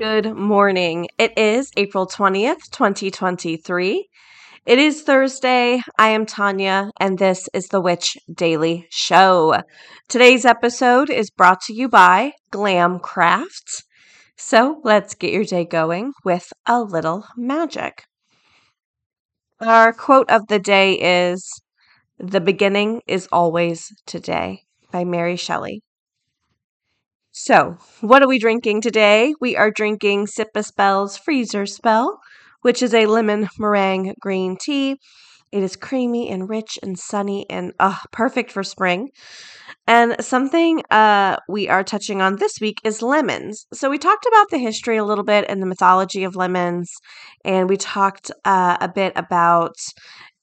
Good morning. It is April 20th, 2023. It is Thursday. I am Tonya, and this is the Witch Daily Show. Today's episode is brought to you by Glam Crafts. So let's get your day going with a little magic. Our quote of the day is The beginning is always today by Mary Shelley. So, what are we drinking today? We are drinking Sip a Spell's Freezer Spell, which is a lemon meringue green tea. It is creamy and rich and sunny and uh, perfect for spring. And something uh, we are touching on this week is lemons. So, we talked about the history a little bit and the mythology of lemons, and we talked uh, a bit about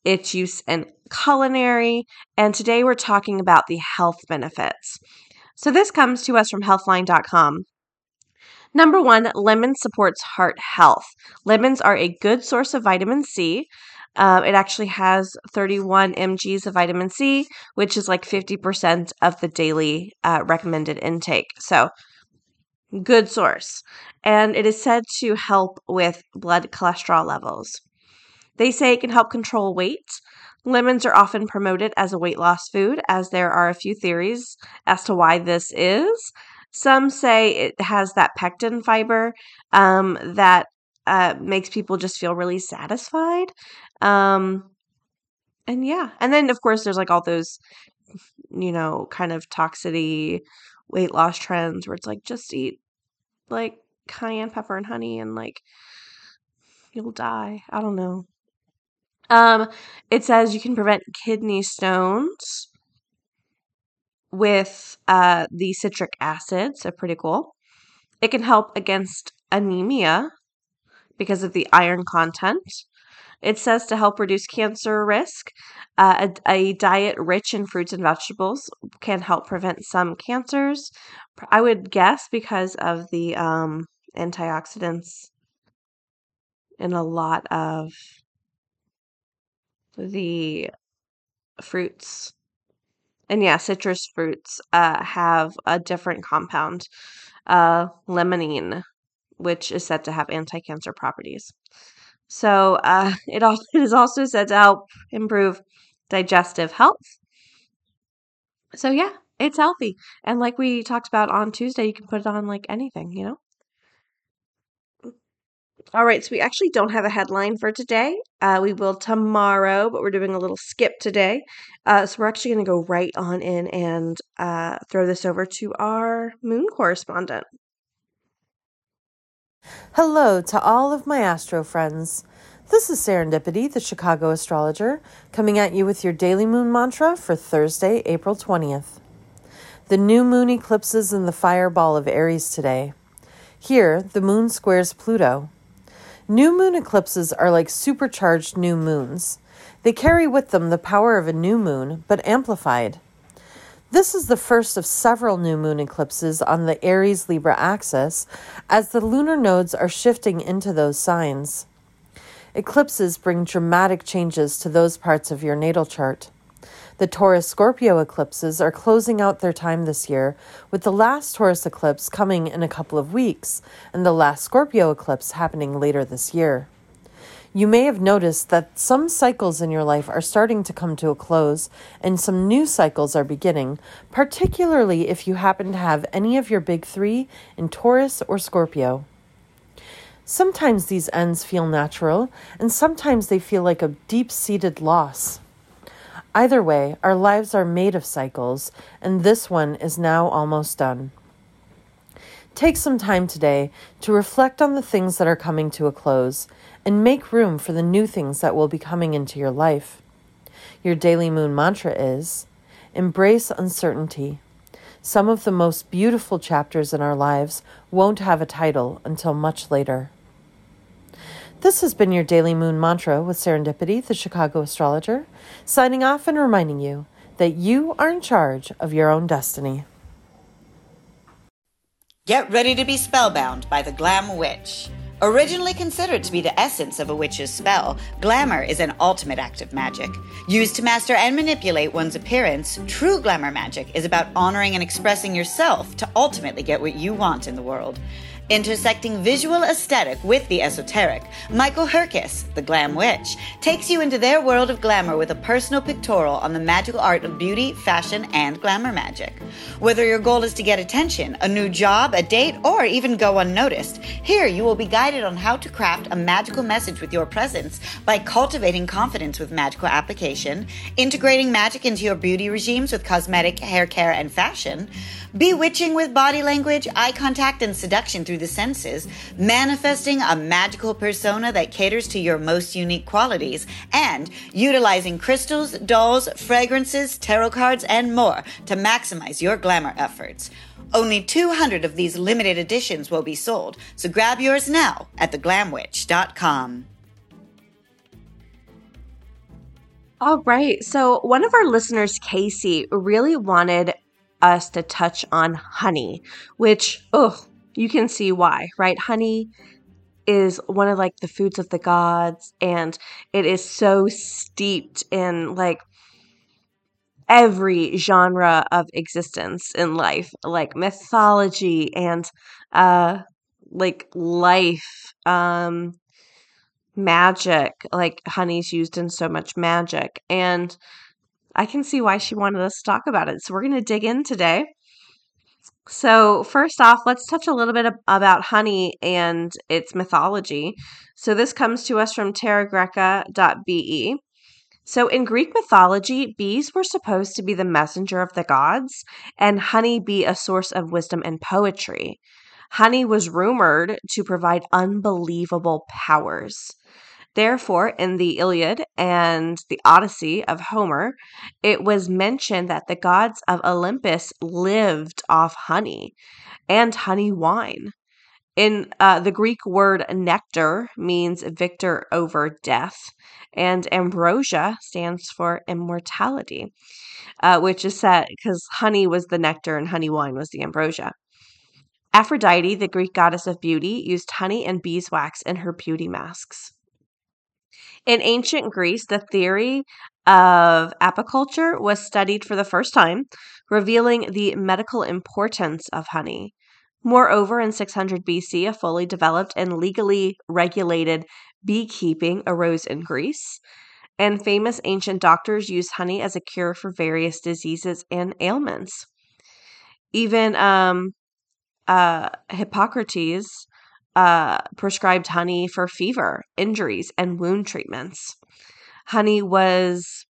its use in culinary. And today we're talking about the health benefits. So this comes to us from healthline.com. Number one, lemon supports heart health. Lemons are a good source of vitamin C. Um, it actually has 31 mg's of vitamin C, which is like 50% of the daily uh, recommended intake. So, good source. And it is said to help with blood cholesterol levels. They say it can help control weight. Lemons are often promoted as a weight loss food, as there are a few theories as to why this is. Some say it has that pectin fiber um, that uh, makes people just feel really satisfied. Um, and yeah, and then of course there's like all those, you know, kind of toxicity weight loss trends where it's like just eat like cayenne pepper and honey and like you'll die. I don't know. Um, it says you can prevent kidney stones with uh, the citric acid, so pretty cool. It can help against anemia because of the iron content. It says to help reduce cancer risk. Uh, a, a, diet rich in fruits and vegetables can help prevent some cancers. I would guess because of the um, antioxidants in a lot of the fruits. And yeah, citrus fruits uh, have a different compound, uh, limonene, which is said to have anti cancer properties. So uh, it, also, it is also said to help improve digestive health. So yeah, it's healthy. And like we talked about on Tuesday, you can put it on like anything, you know? All right, so we actually don't have a headline for today. Uh, we will tomorrow, but we're doing a little skip today. Uh, so we're actually going to go right on in and uh, throw this over to our moon correspondent. Hello to all of my astro friends. This is Serendipity, the Chicago astrologer, coming at you with your daily moon mantra for Thursday, April 20th. The new moon eclipses in the fireball of Aries today. Here, the moon squares Pluto. New moon eclipses are like supercharged new moons. They carry with them the power of a new moon, but amplified. This is the first of several new moon eclipses on the Aries Libra axis as the lunar nodes are shifting into those signs. Eclipses bring dramatic changes to those parts of your natal chart. The Taurus Scorpio eclipses are closing out their time this year, with the last Taurus eclipse coming in a couple of weeks and the last Scorpio eclipse happening later this year. You may have noticed that some cycles in your life are starting to come to a close and some new cycles are beginning, particularly if you happen to have any of your big three in Taurus or Scorpio. Sometimes these ends feel natural, and sometimes they feel like a deep seated loss. Either way, our lives are made of cycles, and this one is now almost done. Take some time today to reflect on the things that are coming to a close and make room for the new things that will be coming into your life. Your daily moon mantra is embrace uncertainty. Some of the most beautiful chapters in our lives won't have a title until much later. This has been your Daily Moon Mantra with Serendipity, the Chicago astrologer, signing off and reminding you that you are in charge of your own destiny. Get ready to be spellbound by the Glam Witch. Originally considered to be the essence of a witch's spell, glamour is an ultimate act of magic. Used to master and manipulate one's appearance, true glamour magic is about honoring and expressing yourself to ultimately get what you want in the world. Intersecting visual aesthetic with the esoteric, Michael Herkes, the Glam Witch, takes you into their world of glamour with a personal pictorial on the magical art of beauty, fashion, and glamour magic. Whether your goal is to get attention, a new job, a date, or even go unnoticed, here you will be guided on how to craft a magical message with your presence by cultivating confidence with magical application, integrating magic into your beauty regimes with cosmetic, hair care, and fashion, bewitching with body language, eye contact, and seduction through the senses, manifesting a magical persona that caters to your most unique qualities, and utilizing crystals, dolls, fragrances, tarot cards, and more to maximize your glamour efforts. Only 200 of these limited editions will be sold, so grab yours now at theglamwitch.com. All right. So, one of our listeners, Casey, really wanted us to touch on honey, which, oh, you can see why, right? Honey is one of like the foods of the gods, and it is so steeped in like every genre of existence in life, like mythology and uh like life, um magic, like honey's used in so much magic. And I can see why she wanted us to talk about it. So we're going to dig in today. So, first off, let's touch a little bit about honey and its mythology. So, this comes to us from terragreca.be. So, in Greek mythology, bees were supposed to be the messenger of the gods, and honey be a source of wisdom and poetry. Honey was rumored to provide unbelievable powers. Therefore, in the Iliad and the Odyssey of Homer, it was mentioned that the gods of Olympus lived off honey and honey wine. In uh, the Greek word nectar means victor over death, and ambrosia stands for immortality, uh, which is said because honey was the nectar and honey wine was the ambrosia. Aphrodite, the Greek goddess of beauty, used honey and beeswax in her beauty masks. In ancient Greece, the theory of apiculture was studied for the first time, revealing the medical importance of honey. Moreover, in 600 BC, a fully developed and legally regulated beekeeping arose in Greece, and famous ancient doctors used honey as a cure for various diseases and ailments. Even um, uh, Hippocrates uh, prescribed honey for fever, injuries, and wound treatments. Honey was,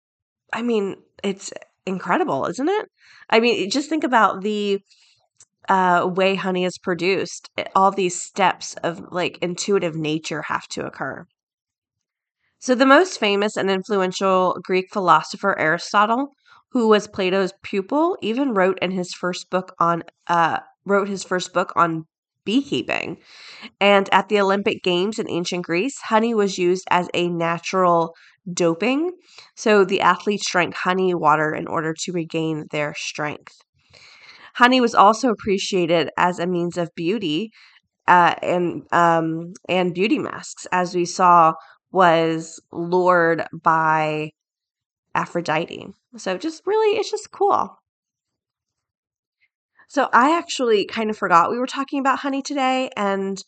I mean, it's incredible, isn't it? I mean, just think about the uh, way honey is produced. All these steps of like intuitive nature have to occur. So, the most famous and influential Greek philosopher, Aristotle, who was Plato's pupil, even wrote in his first book on uh, wrote his first book on beekeeping. And at the Olympic Games in ancient Greece, honey was used as a natural doping. So the athletes drank honey water in order to regain their strength. Honey was also appreciated as a means of beauty uh, and um, and beauty masks, as we saw was lured by Aphrodite. So just really, it's just cool. So I actually kind of forgot we were talking about honey today, and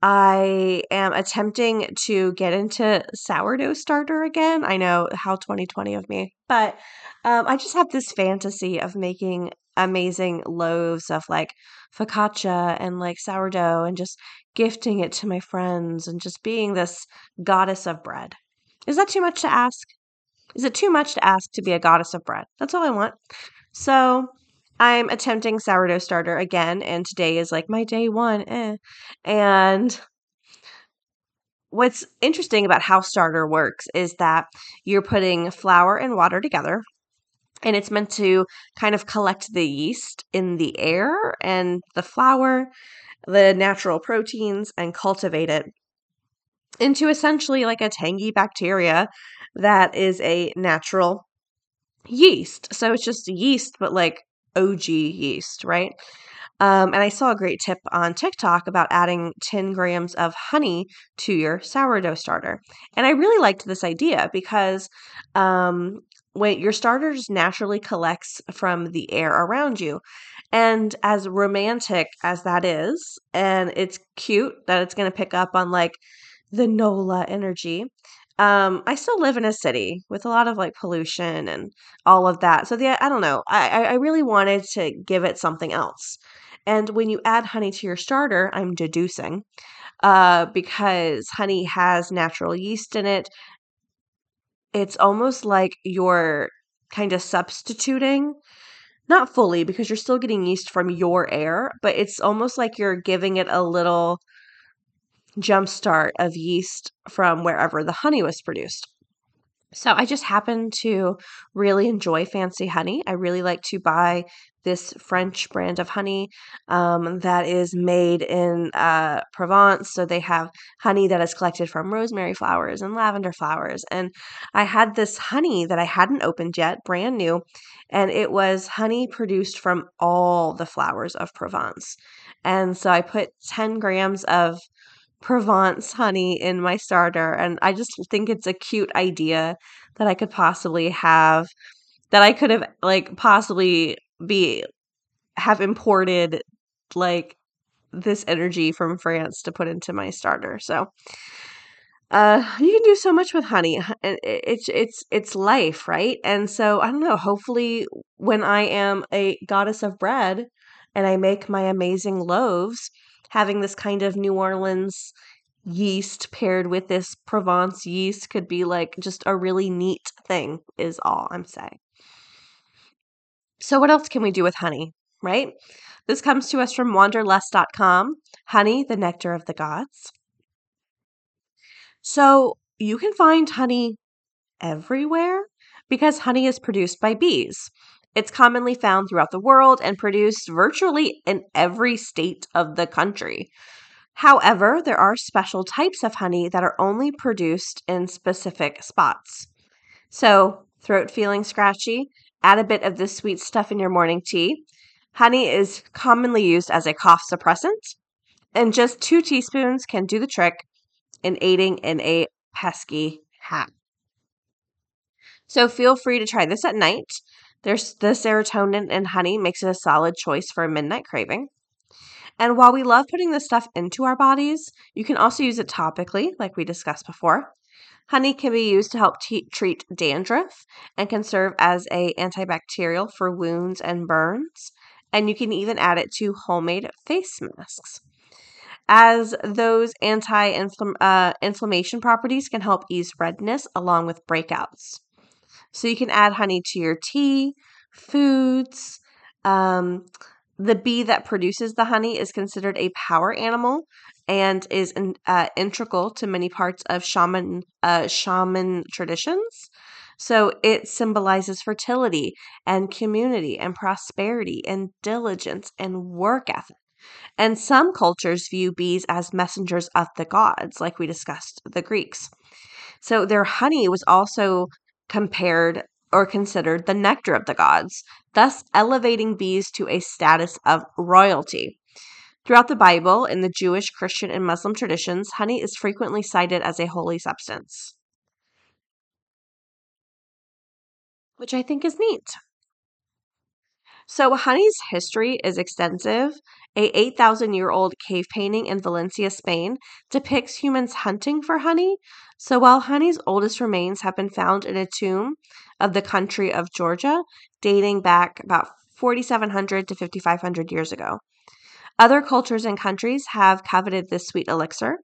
I am attempting to get into sourdough starter again. I know how 2020 of me, but um, I just have this fantasy of making amazing loaves of like focaccia and like sourdough and just gifting it to my friends and just being this goddess of bread. Is that too much to ask? Is it too much to ask to be a goddess of bread? That's all I want. So I'm attempting sourdough starter again, and today is like my day one. Eh. And what's interesting about how starter works is that you're putting flour and water together, and it's meant to kind of collect the yeast in the air and the flour, the natural proteins, and cultivate it into essentially like a tangy bacteria that is a natural yeast. So it's just yeast, but like OG yeast, right? Um, and I saw a great tip on TikTok about adding 10 grams of honey to your sourdough starter. And I really liked this idea because um, when your starter just naturally collects from the air around you. And as romantic as that is, and it's cute that it's going to pick up on like the NOLA energy. Um, I still live in a city with a lot of like pollution and all of that. So the I don't know. I I really wanted to give it something else. And when you add honey to your starter, I'm deducing, uh, because honey has natural yeast in it. It's almost like you're kind of substituting, not fully because you're still getting yeast from your air, but it's almost like you're giving it a little jumpstart of yeast from wherever the honey was produced. So I just happen to really enjoy fancy honey. I really like to buy this French brand of honey um, that is made in uh, Provence. So they have honey that is collected from rosemary flowers and lavender flowers. And I had this honey that I hadn't opened yet, brand new, and it was honey produced from all the flowers of Provence. And so I put 10 grams of Provence honey in my starter. And I just think it's a cute idea that I could possibly have, that I could have, like, possibly be, have imported, like, this energy from France to put into my starter. So, uh, you can do so much with honey. It's it's it's life, right? And so I don't know. Hopefully, when I am a goddess of bread and I make my amazing loaves, having this kind of New Orleans yeast paired with this Provence yeast could be like just a really neat thing, is all I'm saying. So, what else can we do with honey, right? This comes to us from wanderlust.com honey, the nectar of the gods. So, you can find honey everywhere because honey is produced by bees. It's commonly found throughout the world and produced virtually in every state of the country. However, there are special types of honey that are only produced in specific spots. So, throat feeling scratchy, add a bit of this sweet stuff in your morning tea. Honey is commonly used as a cough suppressant, and just two teaspoons can do the trick in aiding in a pesky hack. So, feel free to try this at night there's the serotonin in honey makes it a solid choice for a midnight craving. And while we love putting this stuff into our bodies, you can also use it topically, like we discussed before. Honey can be used to help t- treat dandruff and can serve as a antibacterial for wounds and burns. And you can even add it to homemade face masks, as those anti-inflammation uh, properties can help ease redness along with breakouts. So you can add honey to your tea, foods. Um, the bee that produces the honey is considered a power animal and is uh, integral to many parts of shaman uh, shaman traditions. So it symbolizes fertility and community and prosperity and diligence and work ethic. And some cultures view bees as messengers of the gods, like we discussed the Greeks. So their honey was also compared or considered the nectar of the gods, thus elevating bees to a status of royalty. Throughout the Bible, in the Jewish, Christian, and Muslim traditions, honey is frequently cited as a holy substance, which I think is neat. So, honey's history is extensive. A 8,000 year old cave painting in Valencia, Spain, depicts humans hunting for honey. So, while honey's oldest remains have been found in a tomb of the country of Georgia, dating back about 4,700 to 5,500 years ago, other cultures and countries have coveted this sweet elixir.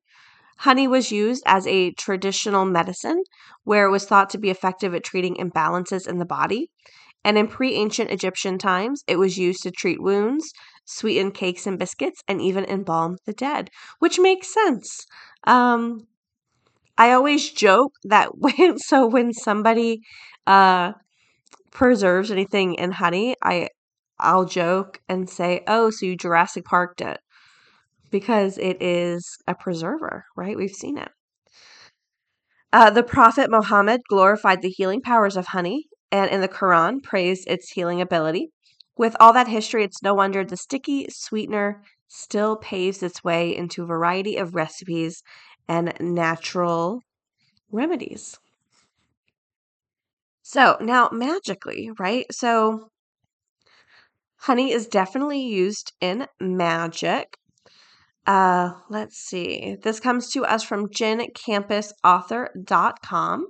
Honey was used as a traditional medicine where it was thought to be effective at treating imbalances in the body. And in pre ancient Egyptian times, it was used to treat wounds, sweeten cakes and biscuits, and even embalm the dead, which makes sense. Um, I always joke that when so when somebody uh, preserves anything in honey, I I'll joke and say, "Oh, so you Jurassic Parked it." Because it is a preserver, right? We've seen it. Uh, the Prophet Muhammad glorified the healing powers of honey and in the Quran praised its healing ability. With all that history, it's no wonder the sticky sweetener still paves its way into a variety of recipes and natural remedies. So now, magically, right? So, honey is definitely used in magic. Uh, let's see. This comes to us from gincampusauthor.com.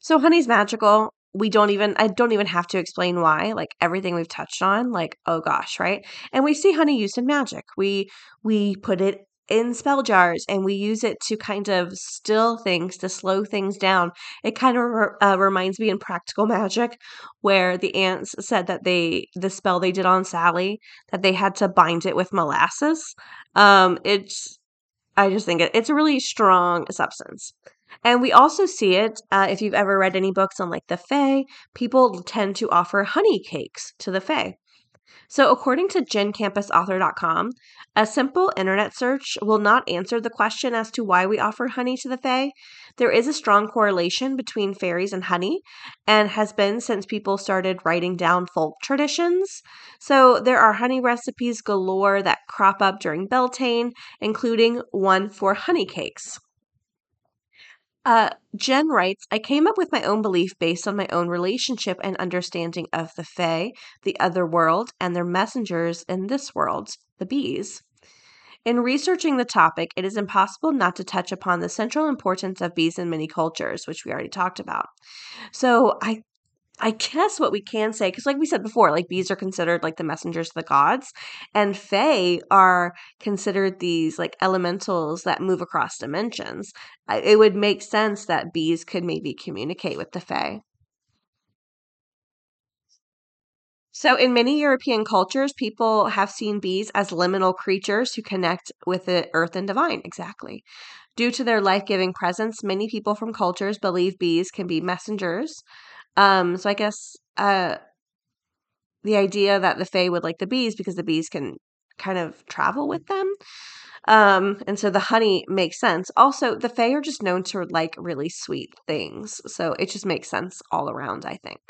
So honey's magical. We don't even I don't even have to explain why. Like everything we've touched on, like oh gosh, right? And we see honey used in magic. We we put it in spell jars and we use it to kind of still things to slow things down it kind of uh, reminds me in practical magic where the aunts said that they the spell they did on sally that they had to bind it with molasses um it's i just think it, it's a really strong substance and we also see it uh, if you've ever read any books on like the Fae, people tend to offer honey cakes to the Fae. So, according to GenCampusAuthor.com, a simple internet search will not answer the question as to why we offer honey to the Fae. There is a strong correlation between fairies and honey, and has been since people started writing down folk traditions. So, there are honey recipes galore that crop up during Beltane, including one for honey cakes. Uh, Jen writes, I came up with my own belief based on my own relationship and understanding of the Fae, the other world, and their messengers in this world, the bees. In researching the topic, it is impossible not to touch upon the central importance of bees in many cultures, which we already talked about. So I I guess what we can say, because like we said before, like bees are considered like the messengers of the gods, and fae are considered these like elementals that move across dimensions. It would make sense that bees could maybe communicate with the fae. So, in many European cultures, people have seen bees as liminal creatures who connect with the earth and divine. Exactly. Due to their life giving presence, many people from cultures believe bees can be messengers um, so I guess uh, the idea that the Fae would like the bees because the bees can kind of travel with them. Um, and so the honey makes sense. Also, the Fae are just known to like really sweet things. So it just makes sense all around, I think.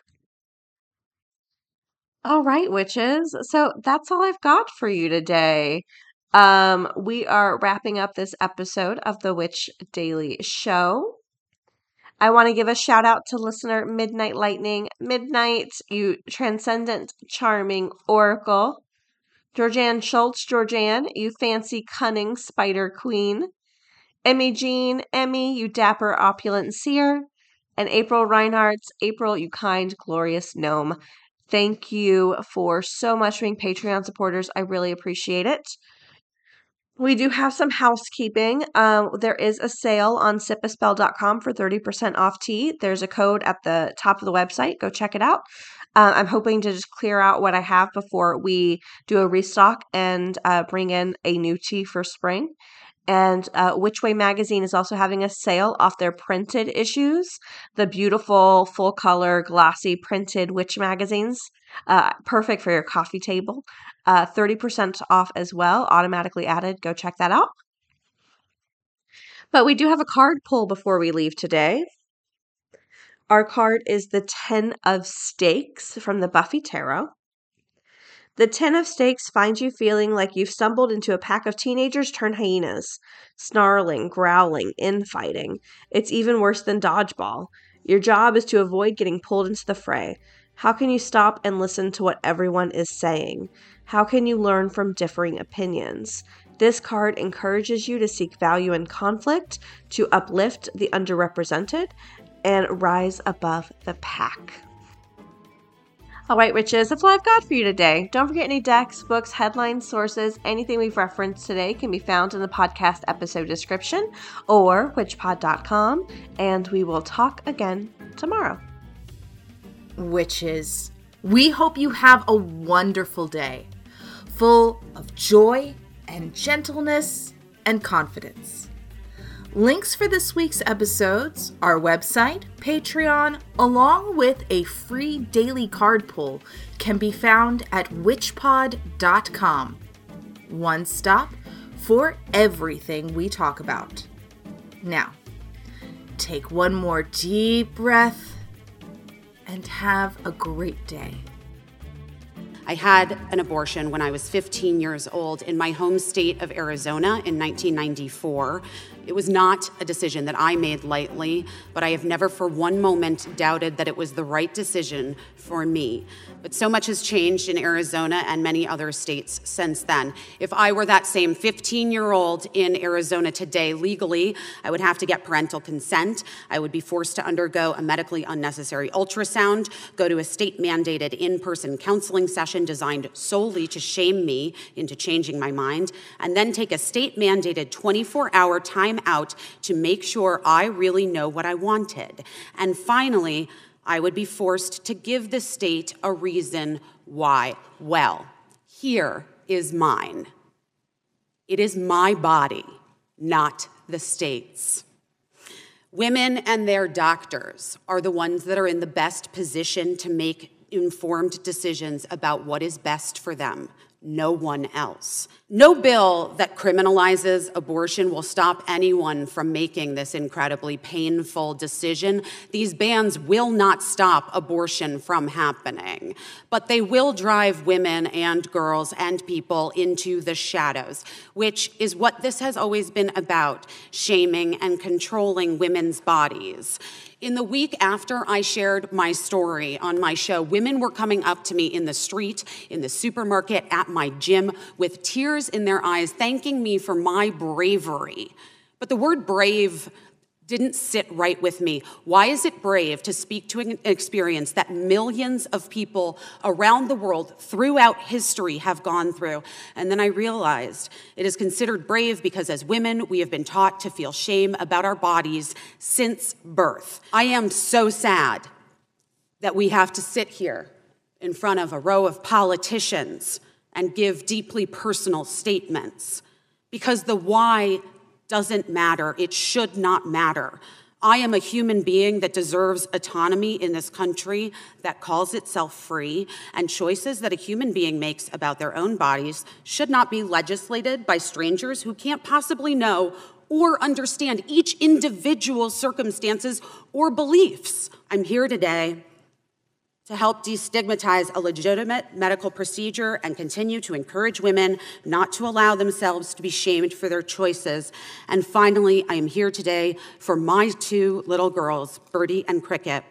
All right, witches. So that's all I've got for you today. Um, we are wrapping up this episode of the Witch Daily Show. I want to give a shout out to listener Midnight Lightning. Midnight, you transcendent, charming oracle. Georgianne Schultz, Georgianne, you fancy, cunning spider queen. Emmy Jean, Emmy, you dapper, opulent seer. And April Reinhardt, April, you kind, glorious gnome. Thank you for so much being Patreon supporters. I really appreciate it. We do have some housekeeping. Um, there is a sale on sipaspell.com for 30% off tea. There's a code at the top of the website. Go check it out. Uh, I'm hoping to just clear out what I have before we do a restock and uh, bring in a new tea for spring. And uh, Witch Way Magazine is also having a sale off their printed issues, the beautiful full color glossy printed witch magazines. Uh, perfect for your coffee table. Uh, 30% off as well, automatically added. Go check that out. But we do have a card pull before we leave today. Our card is the Ten of Stakes from the Buffy Tarot. The Ten of Stakes finds you feeling like you've stumbled into a pack of teenagers turned hyenas, snarling, growling, infighting. It's even worse than dodgeball. Your job is to avoid getting pulled into the fray. How can you stop and listen to what everyone is saying? How can you learn from differing opinions? This card encourages you to seek value in conflict, to uplift the underrepresented, and rise above the pack. All right, Witches, that's all I've got for you today. Don't forget any decks, books, headlines, sources, anything we've referenced today can be found in the podcast episode description or witchpod.com, and we will talk again tomorrow. Witches, we hope you have a wonderful day, full of joy and gentleness and confidence. Links for this week's episodes, our website, Patreon, along with a free daily card pull can be found at witchpod.com. One stop for everything we talk about. Now, take one more deep breath and have a great day. I had an abortion when I was 15 years old in my home state of Arizona in 1994. It was not a decision that I made lightly, but I have never for one moment doubted that it was the right decision for me. But so much has changed in Arizona and many other states since then. If I were that same 15 year old in Arizona today legally, I would have to get parental consent. I would be forced to undergo a medically unnecessary ultrasound, go to a state mandated in person counseling session designed solely to shame me into changing my mind, and then take a state mandated 24 hour time out to make sure I really know what I wanted. And finally, I would be forced to give the state a reason why. Well, here is mine. It is my body, not the state's. Women and their doctors are the ones that are in the best position to make informed decisions about what is best for them, no one else. No bill that criminalizes abortion will stop anyone from making this incredibly painful decision. These bans will not stop abortion from happening, but they will drive women and girls and people into the shadows, which is what this has always been about shaming and controlling women's bodies. In the week after I shared my story on my show, women were coming up to me in the street, in the supermarket, at my gym with tears in their eyes, thanking me for my bravery. But the word brave didn't sit right with me. Why is it brave to speak to an experience that millions of people around the world throughout history have gone through? And then I realized it is considered brave because as women, we have been taught to feel shame about our bodies since birth. I am so sad that we have to sit here in front of a row of politicians and give deeply personal statements because the why doesn't matter. It should not matter. I am a human being that deserves autonomy in this country that calls itself free, and choices that a human being makes about their own bodies should not be legislated by strangers who can't possibly know or understand each individual's circumstances or beliefs. I'm here today to help destigmatize a legitimate medical procedure and continue to encourage women not to allow themselves to be shamed for their choices. And finally, I am here today for my two little girls, Birdie and Cricket.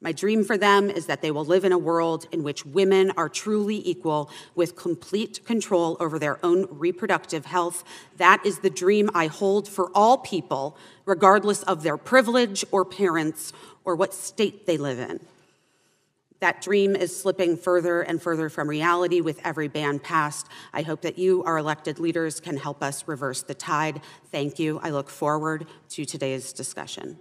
My dream for them is that they will live in a world in which women are truly equal with complete control over their own reproductive health. That is the dream I hold for all people, regardless of their privilege or parents or what state they live in. That dream is slipping further and further from reality with every ban passed. I hope that you, our elected leaders, can help us reverse the tide. Thank you. I look forward to today's discussion.